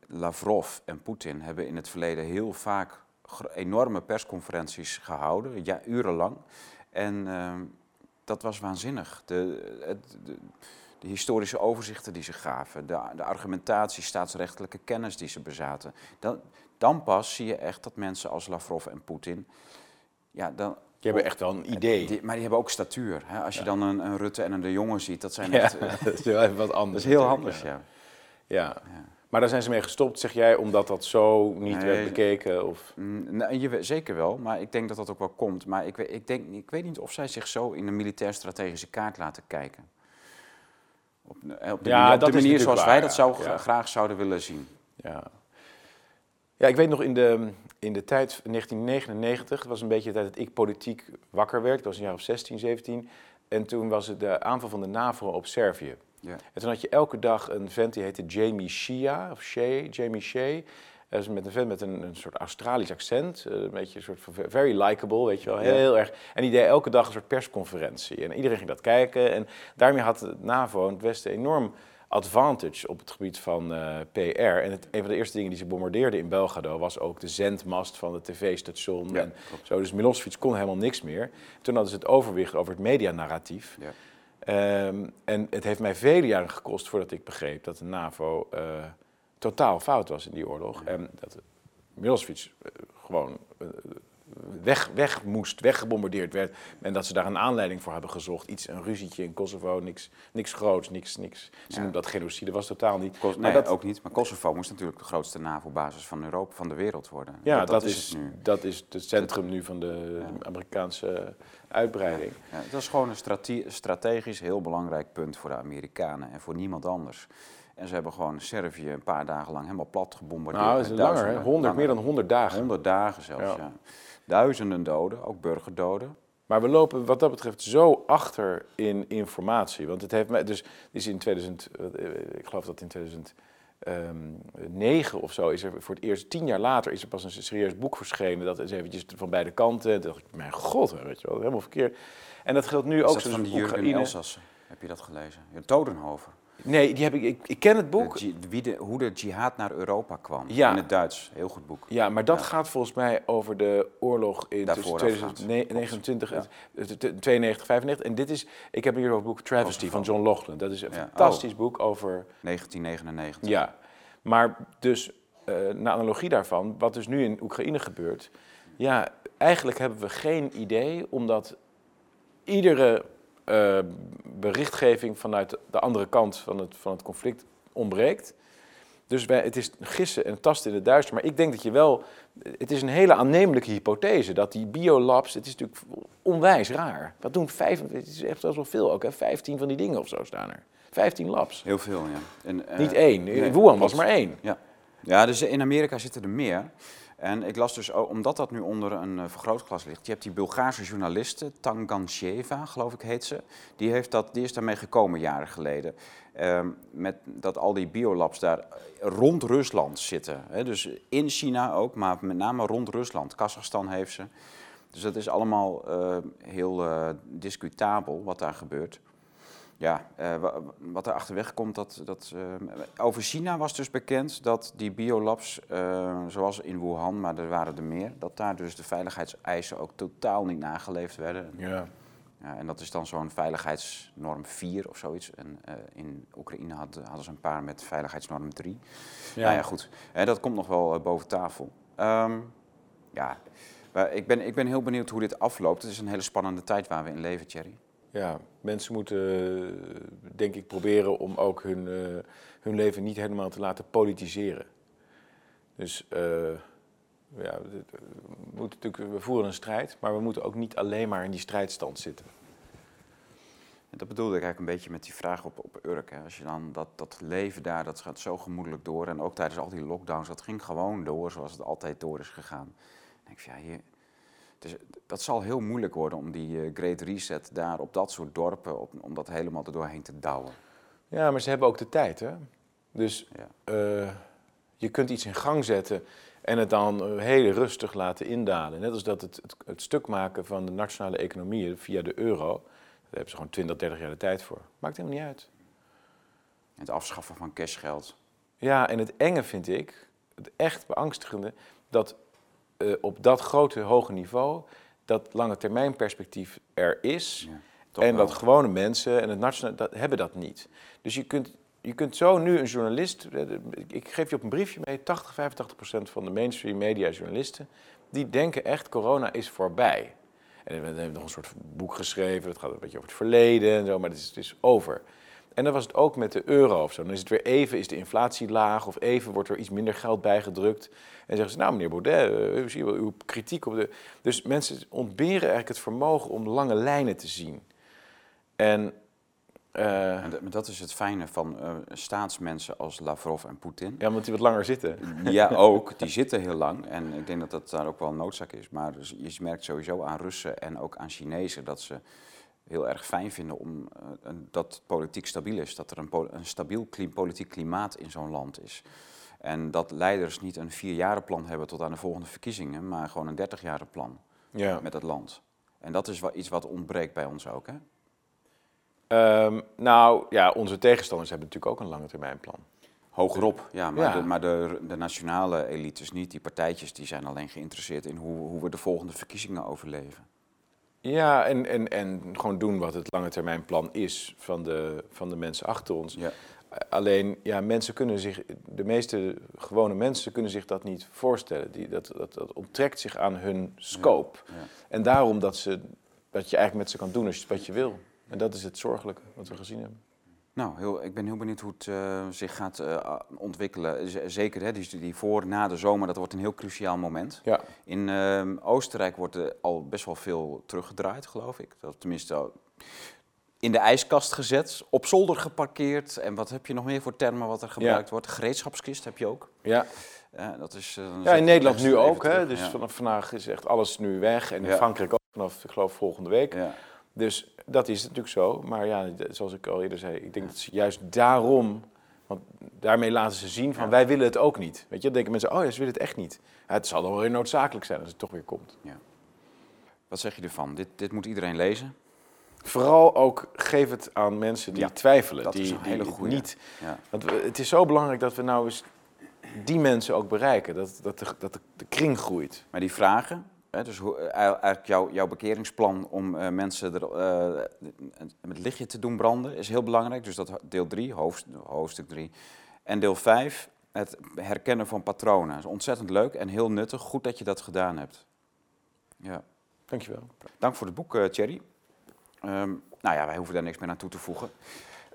Lavrov en Poetin hebben in het verleden heel vaak enorme persconferenties gehouden, ja, urenlang. En ehm, dat was waanzinnig. De, de, de, historische overzichten die ze gaven, de, de argumentatie, staatsrechtelijke kennis die ze bezaten. Dan, dan pas zie je echt dat mensen als Lavrov en Poetin. Ja, dan, die hebben echt wel een idee. maar die hebben ook statuur. Hè? Als je dan een, een, Rutte en een De Jonge ziet, dat zijn echt... Ja, dat is even wat anders. Dat is heel anders, ja. ja. Maar daar zijn ze mee gestopt, zeg jij, omdat dat zo niet werd bekeken? Of? Nee, je, zeker wel, maar ik denk dat dat ook wel komt. Maar ik, ik, denk, ik weet niet of zij zich zo in een militair-strategische kaart laten kijken. Op, op de, ja, op de manier zoals wij dat zou, graag zouden willen zien. Ja. Ja, ik weet nog in de, in de tijd 1999, dat was een beetje de tijd dat ik politiek wakker werd. Ik was een jaar of 16, 17. En toen was het de aanval van de NAVO op Servië. Ja. En toen had je elke dag een vent die heette Jamie Shea, of Shea, Jamie Shea. Dat is met een vent met een, een soort Australisch accent, eh, een beetje een soort very likable, weet je wel, heel erg. En die deed elke dag een soort persconferentie. En iedereen ging dat kijken. En daarmee had de NAVO in het Westen enorm advantage op het gebied van uh, eh, PR. En het, een van de eerste dingen die ze bombardeerden in Belgrado was ook de zendmast van het tv-station. en zo. Dus Milosevic kon helemaal niks meer. Toen hadden ze het overwicht over het medianarratief. Ja. Um, en het heeft mij vele jaren gekost voordat ik begreep dat de NAVO uh, totaal fout was in die oorlog. En dat Milosevic uh, gewoon weg, weg moest, weggebombardeerd werd. En dat ze daar een aanleiding voor hebben gezocht. Iets, een ruzietje in Kosovo, niks, niks groots, niks, niks. Ze dat genocide was totaal niet. nee, dat ook niet. Maar Kosovo moest natuurlijk de grootste NAVO-basis van Europa, van de wereld worden. Ja, dat, is, is nu. dat is het centrum nu van de Amerikaanse uitbreiding. Ja, dat is gewoon een strategisch heel belangrijk punt voor de Amerikanen en voor niemand anders. En ze hebben gewoon Servië een paar dagen lang helemaal plat gebombardeerd. Nou, dat is langer, hè? 100, meer dan 100 dagen. 100 dagen zelfs, ja. Duizenden doden, ook burgerdoden. Maar we lopen wat dat betreft zo achter in informatie. Want het heeft mij, dus is in 2000, eh, ik geloof dat in 2009 ehm, of zo, is er voor het eerst, tien jaar later, is er pas een serieus boek verschenen. Dat is eventjes van beide kanten. Toen dacht ik, mijn god, weet je wel, helemaal verkeerd. En dat geldt nu ook. Dat van de Jurgen Elsassen? Heb je dat gelezen? Todenhoven. Nee, die heb ik, ik, ik ken het boek. wie de, hoe de jihad naar Europa kwam. Ja. In het Duits. Heel goed boek. Ja, maar dat gaat volgens mij over de oorlog in 2029, ja. 92, 95. En dit is, ik heb hier het boek Travesty van John Loughlin. Dat is een fantastisch boek over... 1999. Ja, maar dus, uh, naar analogie daarvan, wat dus nu in Oekraïne gebeurt. Ja, eigenlijk hebben we geen idee, omdat iedere uh, berichtgeving vanuit de andere kant van het, van het conflict ontbreekt. Dus wij, het is gissen en tasten in het duister. Maar ik denk dat je wel. Het is een hele aannemelijke hypothese dat die biolabs. Het is natuurlijk onwijs raar. Wat doen vijf. Het is echt wel veel ook. Hè? Vijftien van die dingen of zo staan er. Vijftien labs. Heel veel, ja. En, uh, Niet één. In Wuhan was maar één. Ja. ja, dus in Amerika zitten er meer. En ik las dus, omdat dat nu onder een uh, vergrootglas ligt, je hebt die Bulgaarse journaliste, Tangansheva, geloof ik heet ze, die, heeft dat, die is daarmee gekomen jaren geleden. Uh, met dat al die biolabs daar rond Rusland zitten. Dus in China ook, maar met name rond Rusland. Kazachstan heeft ze. Dus dat is allemaal uh, heel uh, discutabel wat daar gebeurt ja, uh, wat er achterweg komt, dat, dat, uh, over China was dus bekend dat die biolabs, uh, zoals in Wuhan, maar er waren er meer, dat daar dus de veiligheidseisen ook totaal niet nageleefd werden. Ja. ja en dat is dan zo'n veiligheidsnorm 4 of zoiets. En in Oekraïne hadden, hadden ze een paar met veiligheidsnorm 3. Ja, nou ja, goed. dat komt nog wel boven tafel. Um, ja, ik ben, ik ben heel benieuwd hoe dit afloopt. Het is een hele spannende tijd waar we in leven, Thierry. Ja, mensen moeten denk ik proberen om ook hun, uh, hun leven niet helemaal te laten politiseren. Dus uh, ja, we, moeten natuurlijk, we voeren een strijd, maar we moeten ook niet alleen maar in die strijdstand zitten. dat bedoelde ik eigenlijk een beetje met die vraag op, op Urk. Hè. Als je dan dat, dat leven daar, dat gaat zo gemoedelijk door. En ook tijdens al die lockdowns, dat ging gewoon door zoals het altijd door is gegaan. Denk ja, hier, dus dat zal heel moeilijk worden om die uh, Great Reset daar op dat soort dorpen, op, om dat helemaal er doorheen te douwen. Ja, maar ze hebben ook de tijd, hè? Dus ja. uh, je kunt iets in gang zetten en het dan uh, heel rustig laten indalen. Net als dat het, het, het, stuk maken van de nationale economie via de euro, daar hebben ze gewoon 20, 30 jaar de tijd voor. Maakt helemaal niet uit. Het afschaffen van cashgeld. Ja, en het enge vind ik, het echt beangstigende, dat uh, op dat grote, hoge niveau dat lange termijn perspectief er is. Ja, en dat gewone mensen en het nationale dat, hebben dat niet. Dus je kunt, je kunt zo nu een journalist, eh, ik geef je op een briefje mee, 80, 85 procent van de mainstream media journalisten, die denken echt corona is voorbij. En we hebben nog een soort boek geschreven, het gaat een beetje over het verleden en zo, maar het is, het is over. En dan was het ook met de euro of zo. Dan is het weer even, is de inflatie laag of even wordt er iets minder geld bijgedrukt. En zeggen ze, nou meneer Baudet, uh, u ziet wel uw kritiek op de... Dus mensen ontberen eigenlijk het vermogen om lange lijnen te zien. En... Uh, dat is het fijne van uh, staatsmensen als Lavrov en Poetin. Ja, omdat die wat langer zitten. Ja, ook. Die zitten heel lang. En ik denk dat dat daar ook wel een noodzaak is. Maar dus je merkt sowieso aan Russen en ook aan Chinezen dat ze heel erg fijn vinden om, uh, dat politiek stabiel is. Dat er een, een stabiel politiek klimaat in zo'n land is. En dat leiders niet een vierjarenplan hebben tot aan de volgende verkiezingen, maar gewoon een dertigjarenplan ja. met het land. En dat is wel iets wat ontbreekt bij ons ook, hè? Um, nou ja, onze tegenstanders hebben natuurlijk ook een lange termijnplan. Hogerop, ja, maar, De, maar de, de, nationale elites niet. Die partijtjes die zijn alleen geïnteresseerd in hoe, hoe we de volgende verkiezingen overleven. Ja, en, en, en gewoon doen wat het lange termijn plan is van de, van de mensen achter ons. Ja. Alleen, ja, mensen kunnen zich, de meeste gewone mensen kunnen zich dat niet voorstellen. Die, dat, dat, dat onttrekt zich aan hun scope. En daarom dat, ze, dat je eigenlijk met ze kan doen als je, wat je wil. En dat is het zorgelijke wat we gezien hebben. Nou, heel, ik ben heel benieuwd hoe het uh, zich gaat uh, ontwikkelen. Zeker hè, die, die voor, na de zomer, dat wordt een heel cruciaal moment. Ja. In uh, Oostenrijk wordt er al best wel veel teruggedraaid, geloof ik. Dat, tenminste, in de ijskast gezet, op zolder geparkeerd. En wat heb je nog meer voor termen wat er gebruikt wordt? Gereedschapskist heb je ook. Ja. Uh, dat is, ja, in Nederland nu ook. Hè? Dus vanaf vandaag is echt alles nu weg. En in Frankrijk ook vanaf, ik geloof, volgende week. Ja. Dus dat is natuurlijk zo. Maar ja, zoals ik al eerder zei, ik denk dat ze juist daarom... Want daarmee laten ze zien van wij willen het ook niet. Weet je, dan denken mensen, oh ja, ze willen het echt niet. het zal dan wel weer noodzakelijk zijn als het toch weer komt. Ja. Wat zeg je ervan? Dit, dit moet iedereen lezen? Vooral ook geef het aan mensen die twijfelen. Dat die, is een hele goede. Niet. Want het is zo belangrijk dat we nou eens die mensen ook bereiken. Dat, dat, de, dat de, kring groeit. Maar die vragen, dus hoe, eh, eigenlijk jouw, jouw bekeringsplan om uh, mensen er, uh, met lichtje te doen branden, is heel belangrijk. Dus dat deel 3, hoofdstuk 3. En deel 5, het herkennen van patronen. Dat is ontzettend leuk en heel nuttig. Goed dat je dat gedaan hebt. Ja. Dankjewel. Dank voor het boek, Thierry. Um, nou ja, wij hoeven daar niks meer aan toe te voegen.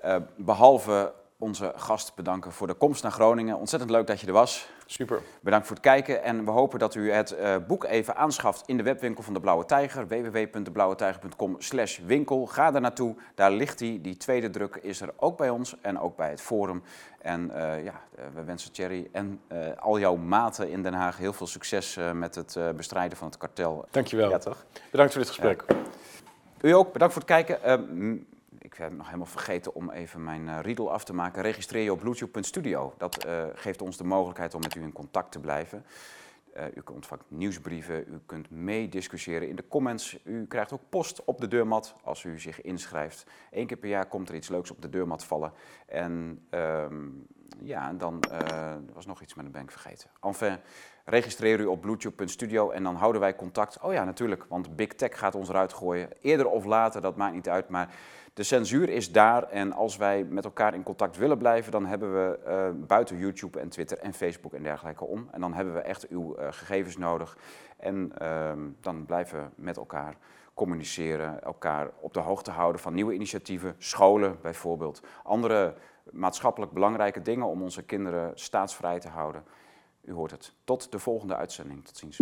Uh, behalve onze gast bedanken voor de komst naar Groningen. Ontzettend leuk dat je er was. Super. Bedankt voor het kijken en we hopen dat u het uh, boek even aanschaft in de webwinkel van de Blauwe Tijger. www.deblauwetijger.com slash winkel. Ga daar naartoe, daar ligt hij. Die tweede druk is er ook bij ons en ook bij het Forum. En uh, ja, we wensen Thierry en al jouw maten in Den Haag heel veel succes met het bestrijden van het kartel. Dankjewel. Ja, toch? Bedankt voor dit gesprek. U ook, bedankt voor het kijken. Ik heb nog helemaal vergeten om even mijn uh, riedel af te maken. Registreer je op bluetooth.studio. Dat uh, geeft ons de mogelijkheid om met u in contact te blijven. Uh, u ontvangt nieuwsbrieven, u kunt meediscussiëren in de comments. U krijgt ook post op de deurmat als u zich inschrijft. Eén keer per jaar komt er iets leuks op de deurmat vallen. En ehm, ja, en dan was nog iets met een bank vergeten. Enfin, registreer u op bluetooth.studio en dan houden wij contact. Oh ja, natuurlijk, want Big Tech gaat ons eruit gooien. Eerder of later, dat maakt niet uit, maar de censuur is daar. En als wij met elkaar in contact willen blijven, dan hebben we uh, buiten YouTube en Twitter en Facebook en dergelijke om. En dan hebben we echt uw uh, gegevens nodig. En uh, dan blijven we met elkaar communiceren, elkaar op de hoogte houden van nieuwe initiatieven, scholen bijvoorbeeld. Andere maatschappelijk belangrijke dingen om onze kinderen staatsvrij te houden. U hoort het. Tot de volgende uitzending. Tot ziens.